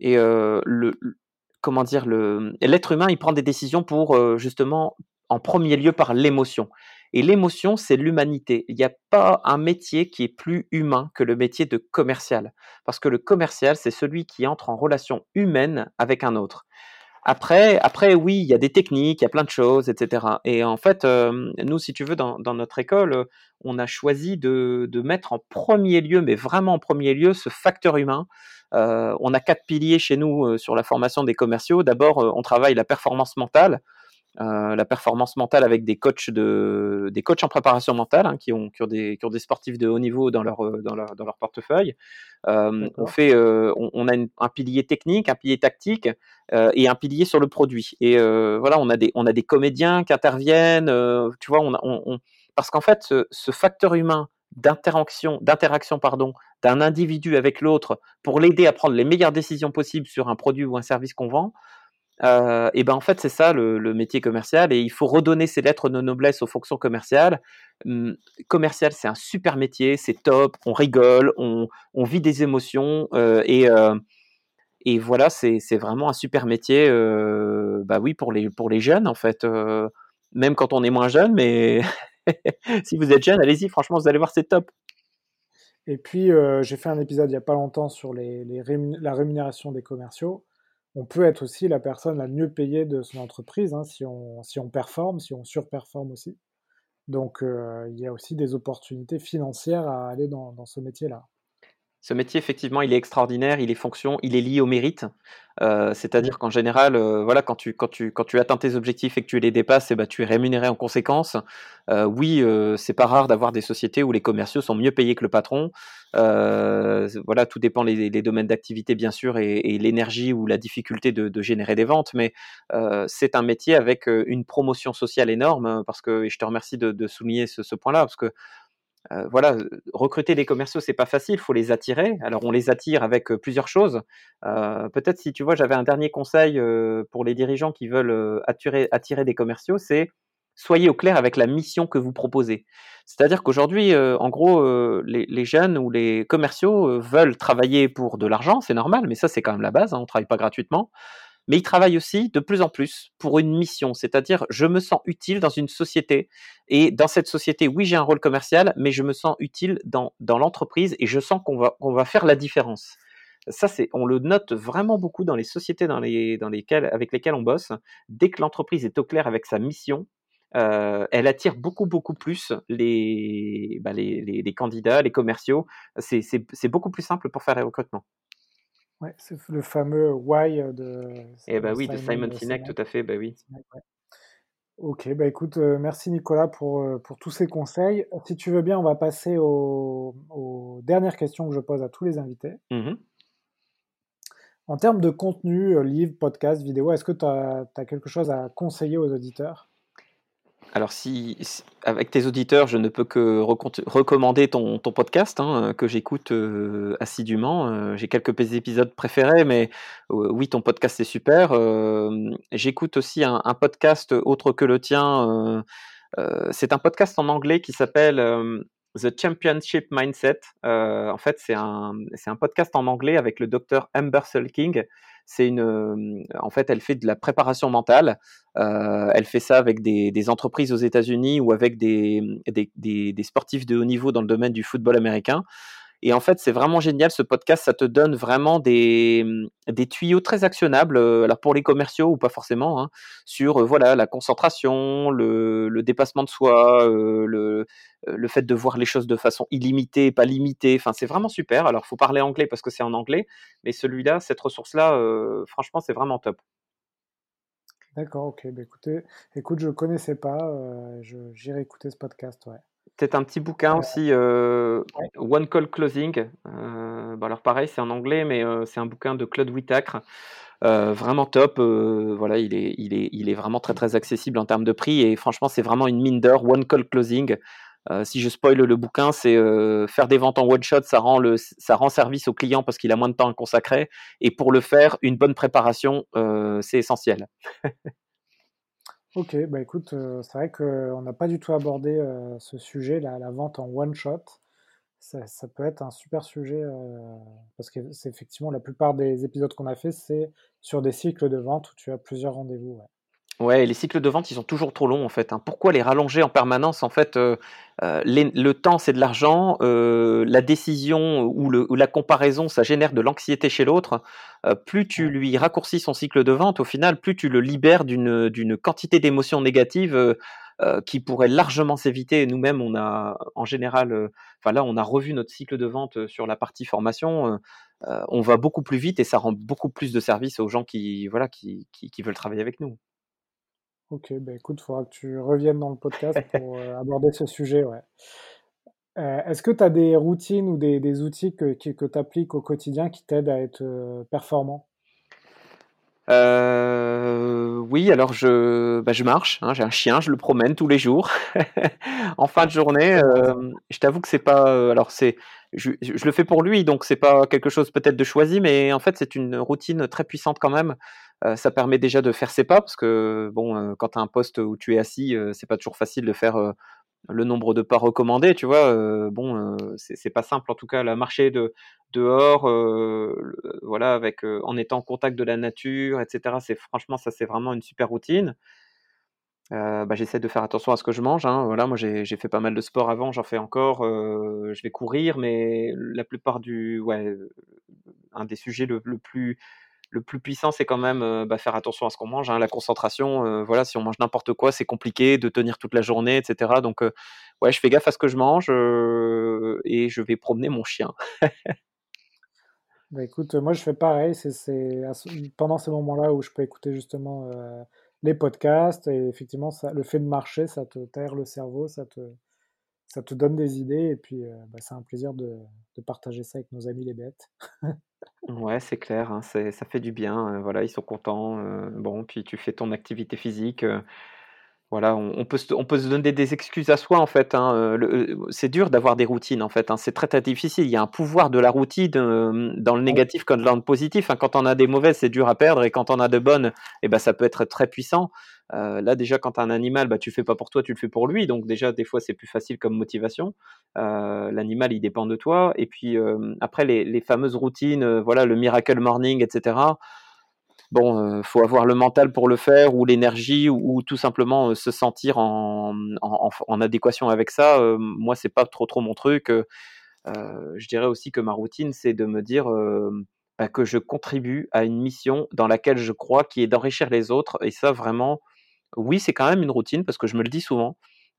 Et le, comment dire, le, l'être humain, il prend des décisions pour justement, en premier lieu, par l'émotion. Et l'émotion, c'est l'humanité. Il n'y a pas un métier qui est plus humain que le métier de commercial. Parce que le commercial, c'est celui qui entre en relation humaine avec un autre. Après, après, oui, il y a des techniques, il y a plein de choses, etc. Et en fait, euh, nous, si tu veux, dans, notre école, on a choisi de, mettre en premier lieu, mais vraiment en premier lieu, ce facteur humain. Euh, on a quatre piliers chez nous euh, sur la formation des commerciaux. D'abord, on travaille la performance mentale. Euh, la performance mentale avec des coachs de des coachs en préparation mentale hein, qui, ont, qui, ont des, qui ont des sportifs de haut niveau dans leur dans leur, dans leur portefeuille. Euh, on fait euh, on, on, a une, un pilier technique, un pilier tactique et un pilier sur le produit. Et voilà, on a des on a des comédiens qui interviennent. tu vois, on, on parce qu'en fait, ce, ce, facteur humain d'interaction d'interaction pardon d'un individu avec l'autre pour l'aider à prendre les meilleures décisions possibles sur un produit ou un service qu'on vend euh, et ben en fait c'est ça le, métier commercial et il faut redonner ses lettres de noblesse aux fonctions commerciales. Hum, commercial c'est un super métier, c'est top, on rigole, on, vit des émotions euh, et euh, et voilà c'est vraiment un super métier. Bah oui pour les pour les jeunes en fait, même quand on est moins jeune, mais si vous êtes jeune, allez-y franchement vous allez voir c'est top. Et puis j'ai fait un épisode il y a pas longtemps sur la rémunération des commerciaux on peut être aussi la personne la mieux payée de son entreprise hein, si, on, performe, si on surperforme aussi. Donc euh, il y a aussi des opportunités financières à aller dans ce métier-là. Ce métier, effectivement, il est extraordinaire, il est fonction, il est lié au mérite. Euh, C'est-à-dire qu'en général, euh, voilà, quand tu, atteins tes objectifs et que tu les dépasses, eh ben, tu es rémunéré en conséquence. Euh, oui, euh, c'est pas rare d'avoir des sociétés où les commerciaux sont mieux payés que le patron. Voilà, tout dépend les domaines d'activité, bien sûr, et, l'énergie ou la difficulté de, générer des ventes. Mais c'est un métier avec une promotion sociale énorme, parce que, et je te remercie de, de souligner ce, ce point-là, parce que euh, voilà, recruter des commerciaux, c'est pas facile, il faut les attirer. Alors on les attire avec euh, plusieurs choses. Euh, Peut-être si tu vois, j'avais un dernier conseil euh, pour les dirigeants qui veulent euh, attirer, attirer des commerciaux, c'est soyez au clair avec la mission que vous proposez. C'est-à-dire qu'aujourd'hui, euh, en gros, les, les, jeunes ou les commerciaux veulent travailler pour de l'argent, c'est normal, mais ça c'est quand même la base, hein, on travaille pas gratuitement mais il travaille aussi de plus en plus pour une mission, c'est-à-dire je me sens utile dans une société et dans cette société, oui, j'ai un rôle commercial, mais je me sens utile dans, dans l'entreprise et je sens qu'on va, va faire la différence. Ça, c'est, on le note vraiment beaucoup dans les sociétés dans les, dans lesquelles, avec lesquelles on bosse. Dès que l'entreprise est au clair avec sa mission, euh, elle attire beaucoup beaucoup plus les, bah, les, les, candidats, les commerciaux. C'est beaucoup plus simple pour faire les recrutements. Ouais, c'est le fameux why de. Eh bah oui, de Simon Sinek, tout à fait, bah oui. Ouais. Ok, bah écoute, euh, merci Nicolas pour, euh, pour tous ces conseils. Si tu veux bien, on va passer aux, aux dernières questions que je pose à tous les invités. Mmh en termes de contenu, euh, livre, podcast, vidéo, est-ce que tu as, as, quelque chose à conseiller aux auditeurs? Alors, si, avec tes auditeurs, je ne peux que recommander ton, podcast hein, que j'écoute euh, assidûment. Euh, J'ai quelques épisodes préférés, mais euh, oui, ton podcast est super. J'écoute aussi un, podcast autre que le tien. C'est un podcast en anglais qui s'appelle The Championship Mindset. en fait, c'est un, un podcast en anglais avec le docteur Amber Sulking c'est une, en fait, elle fait de la préparation mentale. Euh, elle fait ça avec des, entreprises aux États-Unis ou avec des, des, sportifs de haut niveau dans le domaine du football américain. Et en fait, c'est vraiment génial ce podcast. Ça te donne vraiment des, des tuyaux très actionnables, alors pour les commerciaux ou pas forcément, hein, sur voilà la concentration, le, dépassement de soi, euh, le, fait de voir les choses de façon illimitée, pas limitée. Enfin, c'est vraiment super. Alors, faut parler anglais parce que c'est en anglais, mais celui-là, cette ressource-là, euh, franchement, c'est vraiment top. D'accord, ok. Bah, écoutez, écoute, je connaissais pas. euh, j'irai écouter ce podcast, ouais. Peut-être un petit bouquin aussi, euh. One Call Closing. Euh, bah alors pareil, c'est en anglais, mais euh, c'est un bouquin de Claude Whitacre. Euh, vraiment top. voilà, il est, il, est, il est vraiment très très accessible en termes de prix et franchement, c'est vraiment une mine d'or. One Call Closing. Si je spoil le bouquin, c'est faire des ventes en one shot, ça rend, le, ça rend service au client parce qu'il a moins de temps à consacrer. Et pour le faire, une bonne préparation, c'est essentiel. Ok, bah écoute, euh, c'est vrai qu'on n'a pas du tout abordé euh, ce sujet, la, la vente en one shot. Ça, peut être un super sujet euh, parce que c'est effectivement la plupart des épisodes qu'on a fait, c'est sur des cycles de vente où tu as plusieurs rendez-vous. Ouais, et les cycles de vente, ils sont toujours trop longs en fait. hein. Pourquoi les rallonger en permanence En fait, euh, euh, les- le temps, c'est de l'argent. euh, la décision ou, le- ou la comparaison, ça génère de l'anxiété chez l'autre. Euh, plus tu lui raccourcis son cycle de vente, au final, plus tu le libères d'une quantité d'émotions négatives qui pourraient largement s'éviter. Nous-mêmes, on a en général, enfin là, on a revu notre cycle de vente sur la partie formation. on va beaucoup plus vite et ça rend beaucoup plus de service aux gens qui, voilà, qui, qui, qui veulent travailler avec nous. Ok, bah écoute, il faudra que tu reviennes dans le podcast pour euh, aborder ce sujet. Ouais. Euh, est-ce que tu as des routines ou des, des outils que, que, tu appliques au quotidien qui t'aident à être euh, performant? Heu, oui, alors je bah, je marche, hein, j'ai un chien, je le promène tous les jours. En fin de journée, hem, je t'avoue que c'est pas, heu, alors c'est je le fais pour lui, donc c'est pas quelque chose peut-être de choisi, mais en fait, c'est une routine très puissante quand même. Ça permet déjà de faire ses pas parce que bon, quand tu as un poste où tu es assis, c'est pas toujours facile de faire, le nombre de pas recommandés, tu vois? Heu, bon, heu, c'est pas simple en tout cas, là, marcher de dehors, le voilà, avec, en étant en contact de la nature et cetera, c'est franchement ça, c'est vraiment une super routine. Bah, j'essaie de faire attention à ce que je mange, hein, voilà, moi j'ai fait pas mal de sport avant, j'en fais encore, je vais courir, mais la plupart du ouais, un des sujets le plus le plus puissant, c'est quand même, heu, bah, faire attention à ce qu'on mange, hein. La concentration, heu, voilà, si on mange n'importe quoi, c'est compliqué de tenir toute la journée et cetera donc heu, ouais, je fais gaffe à ce que je mange, et je vais promener mon chien. Bah écoute, moi je fais pareil, c'est pendant ces moments-là où je peux écouter justement euh, les podcasts et effectivement le fait de marcher, ça te t'aère le cerveau, ça te, ça te donne des idées et puis euh, bah, c'est un plaisir de, de partager ça avec nos amis les bêtes. Ouais, c'est clair, hein, c'est ça fait du bien, voilà, ils sont contents, bon, puis tu fais ton activité physique, Voilà, on on peut se on peut se donner des excuses à soi, en fait, hein, le c'est dur d'avoir des routines, en fait, hein, c'est très, très difficile. Il y a un pouvoir de la routine, dans le Ouais, négatif comme dans le positif, hein. Quand on a des mauvaises, c'est dur à perdre et quand on a de bonnes et ben ça peut être très puissant. Heu, là, déjà, quand tu as un animal, bah, tu le fais pas pour toi, tu le fais pour lui, donc déjà, des fois, c'est plus facile comme motivation. Heu, l'animal, il dépend de toi. Et puis, hem, après les fameuses routines, voilà, le miracle morning et cetera. Bon, faut avoir le mental pour le faire ou l'énergie ou ou tout simplement, se sentir en, en en adéquation avec ça, moi, c'est pas trop, trop mon truc, je dirais aussi que ma routine, c'est de me dire, bah, que je contribue à une mission dans laquelle je crois, qui est d'enrichir les autres. Et ça vraiment, oui, c'est quand même une routine parce que je me le dis souvent,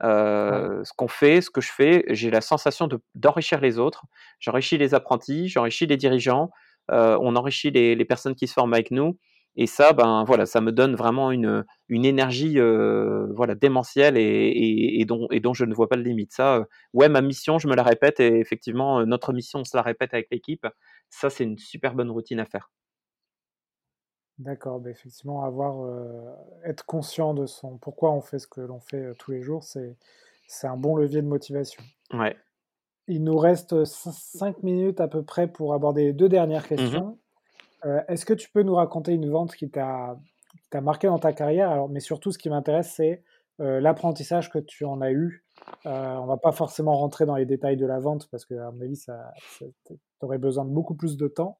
ouais, ce qu'on fait, ce que je fais, j'ai la sensation de d'enrichir les autres. J'enrichis les apprentis, j'enrichis les dirigeants, on enrichit les les personnes qui se forment avec nous et ça, ben, voilà, ça me donne vraiment une, une énergie, voilà, démentielle et et et dont et dont je ne vois pas de limite. Ça, ouais, ma mission, je me la répète et effectivement, notre mission, on se la répète avec l'équipe. Ça, c'est une super bonne routine à faire. D'accord. Bah, effectivement, avoir, euh, être conscient de son pourquoi on fait ce que l'on fait euh, tous les jours, c'est c'est un bon levier de motivation. Ouais. Il nous reste cin- cinq minutes à peu près pour aborder les deux dernières Mmh questions. Euh, est-ce que tu peux nous raconter une vente qui t'a qui t'a marqué dans ta carrière? Alors, mais surtout, ce qui m'intéresse, c'est l'apprentissage que tu en as eu. On va pas forcément rentrer dans les détails de la vente parce que, à mon avis, ça, tu aurais besoin de beaucoup plus de temps.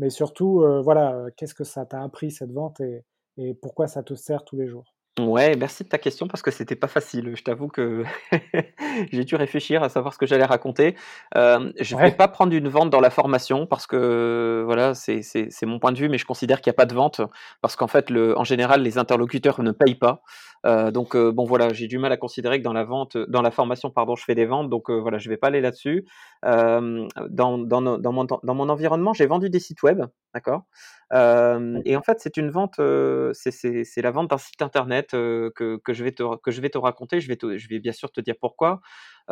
Mais surtout, euh, voilà, euh, qu'est-ce que ça t'a appris cette vente et, et pourquoi ça te sert tous les jours? Ouais, merci de ta question parce que c'était pas facile. Je t'avoue que j'ai dû réfléchir à savoir ce que j'allais raconter. Je vais Ouais, pas prendre une vente dans la formation parce que, voilà, c'est mon point de vue, mais je considère qu'il y a pas de vente parce qu'en fait, le en général, les interlocuteurs ne payent pas. Donc heu, bon, voilà, j'ai du mal à considérer que dans la vente dans la formation, pardon, je fais des ventes donc voilà, je vais pas aller là-dessus. Dans, dans, dans, mon, dans mon environnement, j'ai vendu des sites web, d'accord? Et en fait, c'est une vente, c'est la vente d'un site internet que, que, je vais te, que je vais te raconter. Je vais, je vais bien sûr te dire pourquoi.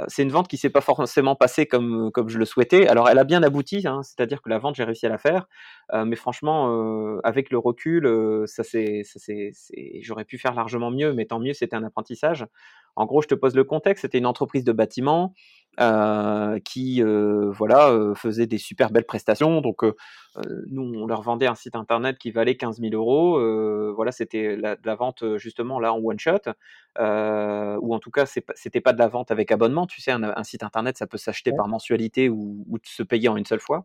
c'est une vente qui s'est pas forcément passée comme, comme je le souhaitais. Alors, elle a bien abouti, hein, c'est-à-dire que la vente, j'ai réussi à la faire. mais franchement, avec le recul, ça c'est, j'aurais pu faire largement mieux, mais tant mieux, c'était un apprentissage. En gros, je te pose le contexte. C'était une entreprise de bâtiment euh, qui euh, voilà euh, faisait des super belles prestations. Donc nous, on leur vendait un site internet qui valait 15 000 euros. voilà, c'était la, de la vente justement là en one shot, ou en tout cas, c'était pas de la vente avec abonnement. Tu sais, un, site internet, ça peut s'acheter par mensualité ou, ou, se payer en une seule fois.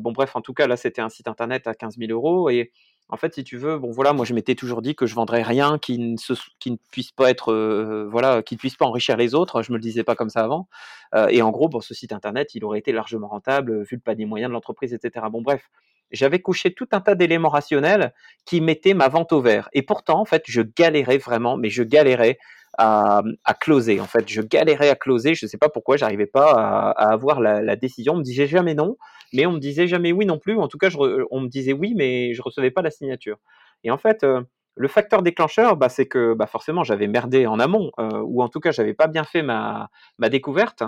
bon bref, en tout cas là, c'était un site internet à 15 000 euros et en fait, si tu veux, bon voilà, moi je m'étais toujours dit que je vendrais rien qui ne, puisse pas être, euh, voilà, qui ne puisse pas enrichir les autres. Je me le disais pas comme ça avant. Euh, et en gros, pour ce site internet, il aurait été largement rentable vu le panier moyen de l'entreprise, etc. Bon bref, j'avais couché tout un tas d'éléments rationnels qui mettaient ma vente au vert. Et pourtant, en fait, je galérais vraiment, mais je galérais à, closer. En fait, je galérais à closer. Je ne sais pas pourquoi, j'arrivais pas à, avoir la, décision. On me disait jamais non mais on me disait jamais oui non plus. En tout cas, on me disait oui, mais je recevais pas la signature. Et en fait, euh, le facteur déclencheur, bah, c'est que bah, forcément, j'avais merdé en amont, euh, ou en tout cas, j'avais pas bien fait ma, ma découverte.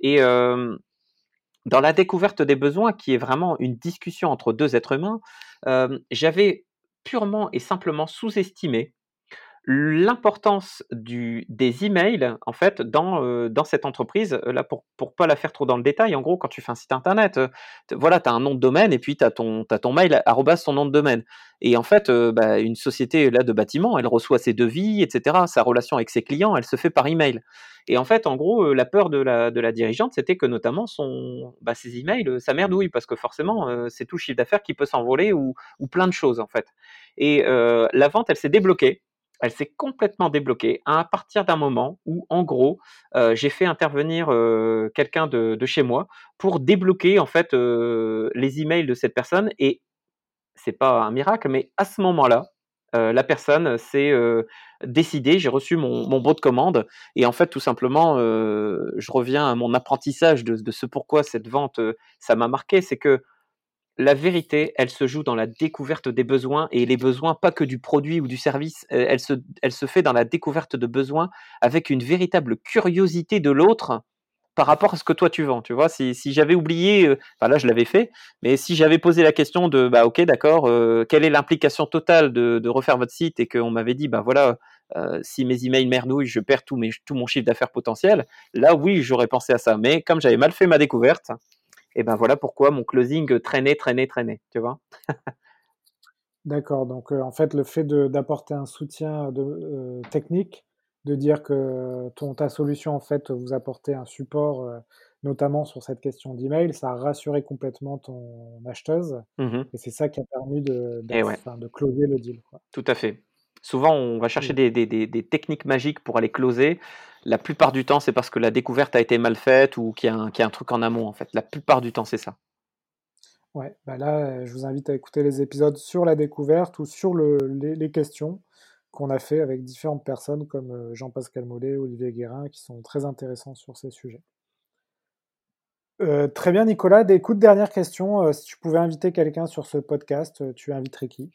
Et euh, dans la découverte des besoins, qui est vraiment une discussion entre deux êtres humains, j'avais purement et simplement sous-estimé l'importance des emails en fait dans, euh, dans cette entreprise. Là pour pour pas la faire trop dans le détail en gros quand tu fais un site internet euh, voilà tu as un nom de domaine et puis tu as ton as ton mail arrobas son nom de domaine. Et en fait euh, bah, une société là de bâtiment elle reçoit ses devis etc sa relation avec ses clients elle se fait par email. Et en fait en gros la peur de la de la dirigeante c'était que notamment son bah, ses emails ça merdouille parce que forcément c'est tout chiffre d'affaires qui peut s'envoler ou ou plein de choses en fait. Et la vente elle s'est débloquée elle s'est complètement débloquée à partir d'un moment où, en gros, euh, j'ai fait intervenir euh, quelqu'un de, chez moi pour débloquer en fait euh, les emails de cette personne. Et c'est pas un miracle, mais à ce moment-là, la personne s'est décidée. J'ai reçu mon, bon de commande et en fait, tout simplement, je reviens à mon apprentissage de, de ce pourquoi cette vente ça m'a marqué, c'est que la vérité, elle se joue dans la découverte des besoins et les besoins, pas que du produit ou du service, euh, elle se, elle se fait dans la découverte de besoins avec une véritable curiosité de l'autre par rapport à ce que toi tu vends. Tu vois, si, j'avais oublié, euh, enfin là je l'avais fait, mais si j'avais posé la question de, bah ok, d'accord, euh, quelle est l'implication totale de, refaire votre site et qu'on m'avait dit, bah voilà, si mes emails merdouillent, je perds tout, tout mon chiffre d'affaires potentiel, là oui, j'aurais pensé à ça. Mais comme j'avais mal fait ma découverte, et ben voilà pourquoi mon closing traînait, traînait, traînait, tu vois. D'accord, donc euh, en fait le fait d'apporter un soutien de, euh, technique, de dire que ton, ta solution en fait vous apportait un support, euh, notamment sur cette question d'email, ça a rassuré complètement ton acheteuse, mmh et c'est ça qui a permis de, de, de closer le deal. Quoi. Tout à fait. Souvent, on va chercher mmh. des, techniques magiques pour aller closer. La plupart du temps, c'est parce que la découverte a été mal faite ou qu'il y, a un truc en amont, en fait. La plupart du temps, c'est ça. Ouais, bah là, je vous invite à écouter les épisodes sur la découverte ou sur les, questions qu'on a fait avec différentes personnes comme euh, Jean-Pascal Mollet, Olivier Guérin, qui sont très intéressants sur ces sujets. Euh, très bien, Nicolas. Écoute, dernière question. Euh, si tu pouvais inviter quelqu'un sur ce podcast, tu inviterais qui?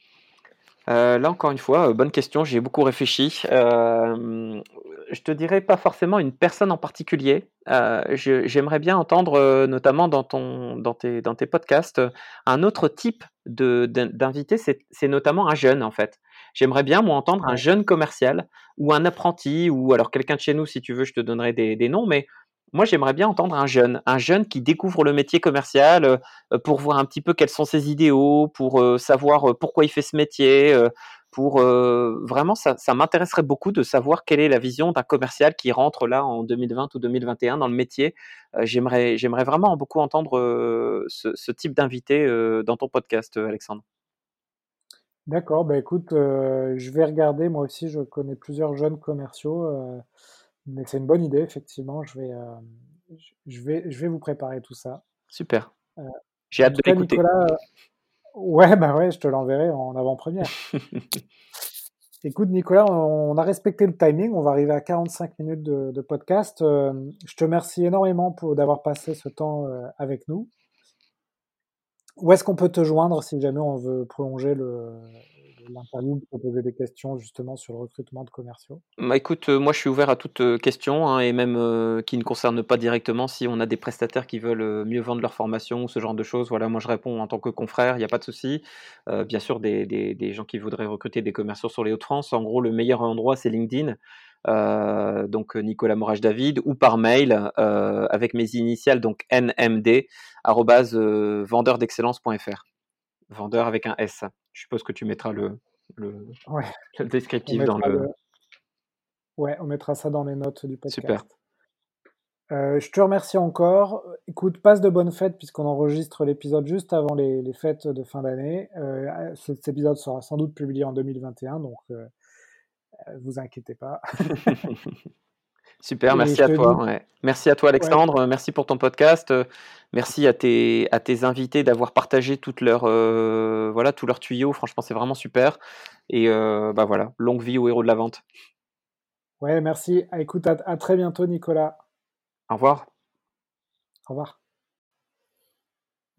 Euh, là, encore une fois, euh, bonne question, j'ai beaucoup réfléchi. Euh, je te dirais pas forcément une personne en particulier. J'aimerais bien entendre, notamment dans, ton, dans, tes, dans tes podcasts, un autre type d'invité, c'est notamment un jeune en fait. J'aimerais bien, moi, entendre un jeune commercial ou un apprenti ou alors quelqu'un de chez nous, si tu veux, je te donnerai des, des noms, mais moi, j'aimerais bien entendre un jeune, un jeune qui découvre le métier commercial euh, pour voir un petit peu quels sont ses idéaux, pour euh, savoir euh, pourquoi il fait ce métier, pour vraiment, ça, m'intéresserait beaucoup de savoir quelle est la vision d'un commercial qui rentre là en 2020 ou 2021 dans le métier. j'aimerais, j'aimerais vraiment beaucoup entendre ce, type d'invité dans ton podcast, Alexandre. D'accord, bah écoute, je vais regarder. Moi aussi, je connais plusieurs jeunes commerciaux. Mais c'est une bonne idée, effectivement. Je vais, euh, je vais, je vais vous préparer tout ça. Super. Euh, J'ai hâte de l'écouter. Nicolas, ouais, bah ouais, je te l'enverrai en avant-première. Écoute, Nicolas, on a respecté le timing. On va arriver à 45 minutes de, podcast. Euh, je te remercie énormément pour d'avoir passé ce temps euh, avec nous. Où est-ce qu'on peut te joindre si jamais on veut prolonger le, l'interview pour poser des questions justement sur le recrutement de commerciaux? Bah, Écoute, euh, moi je suis ouvert à toute euh, question hein, et même euh, qui ne concerne pas directement. Si on a des prestataires qui veulent mieux vendre leur formation ou ce genre de choses, voilà, moi je réponds en tant que confrère, il n'y a pas de souci. bien sûr, des, gens qui voudraient recruter des commerciaux sur les Hauts-de-France, en gros, le meilleur endroit c'est LinkedIn. donc Nicolas Morage David ou par mail avec mes initiales donc nmd vendeur avec un S. Je suppose que tu mettras le, le, descriptif dans le... Ouais, on mettra ça dans les notes du podcast. Super. Euh, je te remercie encore. Écoute, passe de bonnes fêtes puisqu'on enregistre l'épisode juste avant les, fêtes de fin d'année. Euh, cet épisode sera sans doute publié en 2021, donc euh, vous inquiétez pas. Super, merci à toi. Merci à toi, Alexandre. Merci pour ton podcast. Merci à tes, à tes invités d'avoir partagé toutes leurs, euh, voilà, tous leurs tuyaux. Franchement, c'est vraiment super. Et euh, bah voilà, longue vie aux héros de la vente. Ouais, merci. Ah, écoute, à, à très bientôt, Nicolas. Au revoir. Au revoir.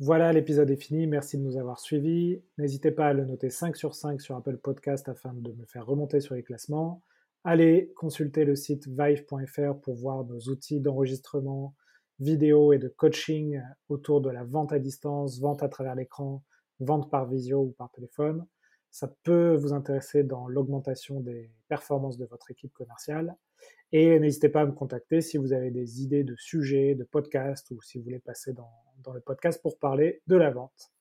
Voilà, l'épisode est fini. Merci de nous avoir suivis. N'hésitez pas à le noter 5 sur 5 sur Apple Podcast afin de me faire remonter sur les classements. Allez consulter le site vive.fr pour voir nos outils d'enregistrement vidéo et de coaching autour de la vente à distance, vente à travers l'écran, vente par visio ou par téléphone. Ça peut vous intéresser dans l'augmentation des performances de votre équipe commerciale. Et n'hésitez pas à me contacter si vous avez des idées de sujets, de podcasts ou si vous voulez passer dans le podcast pour parler de la vente.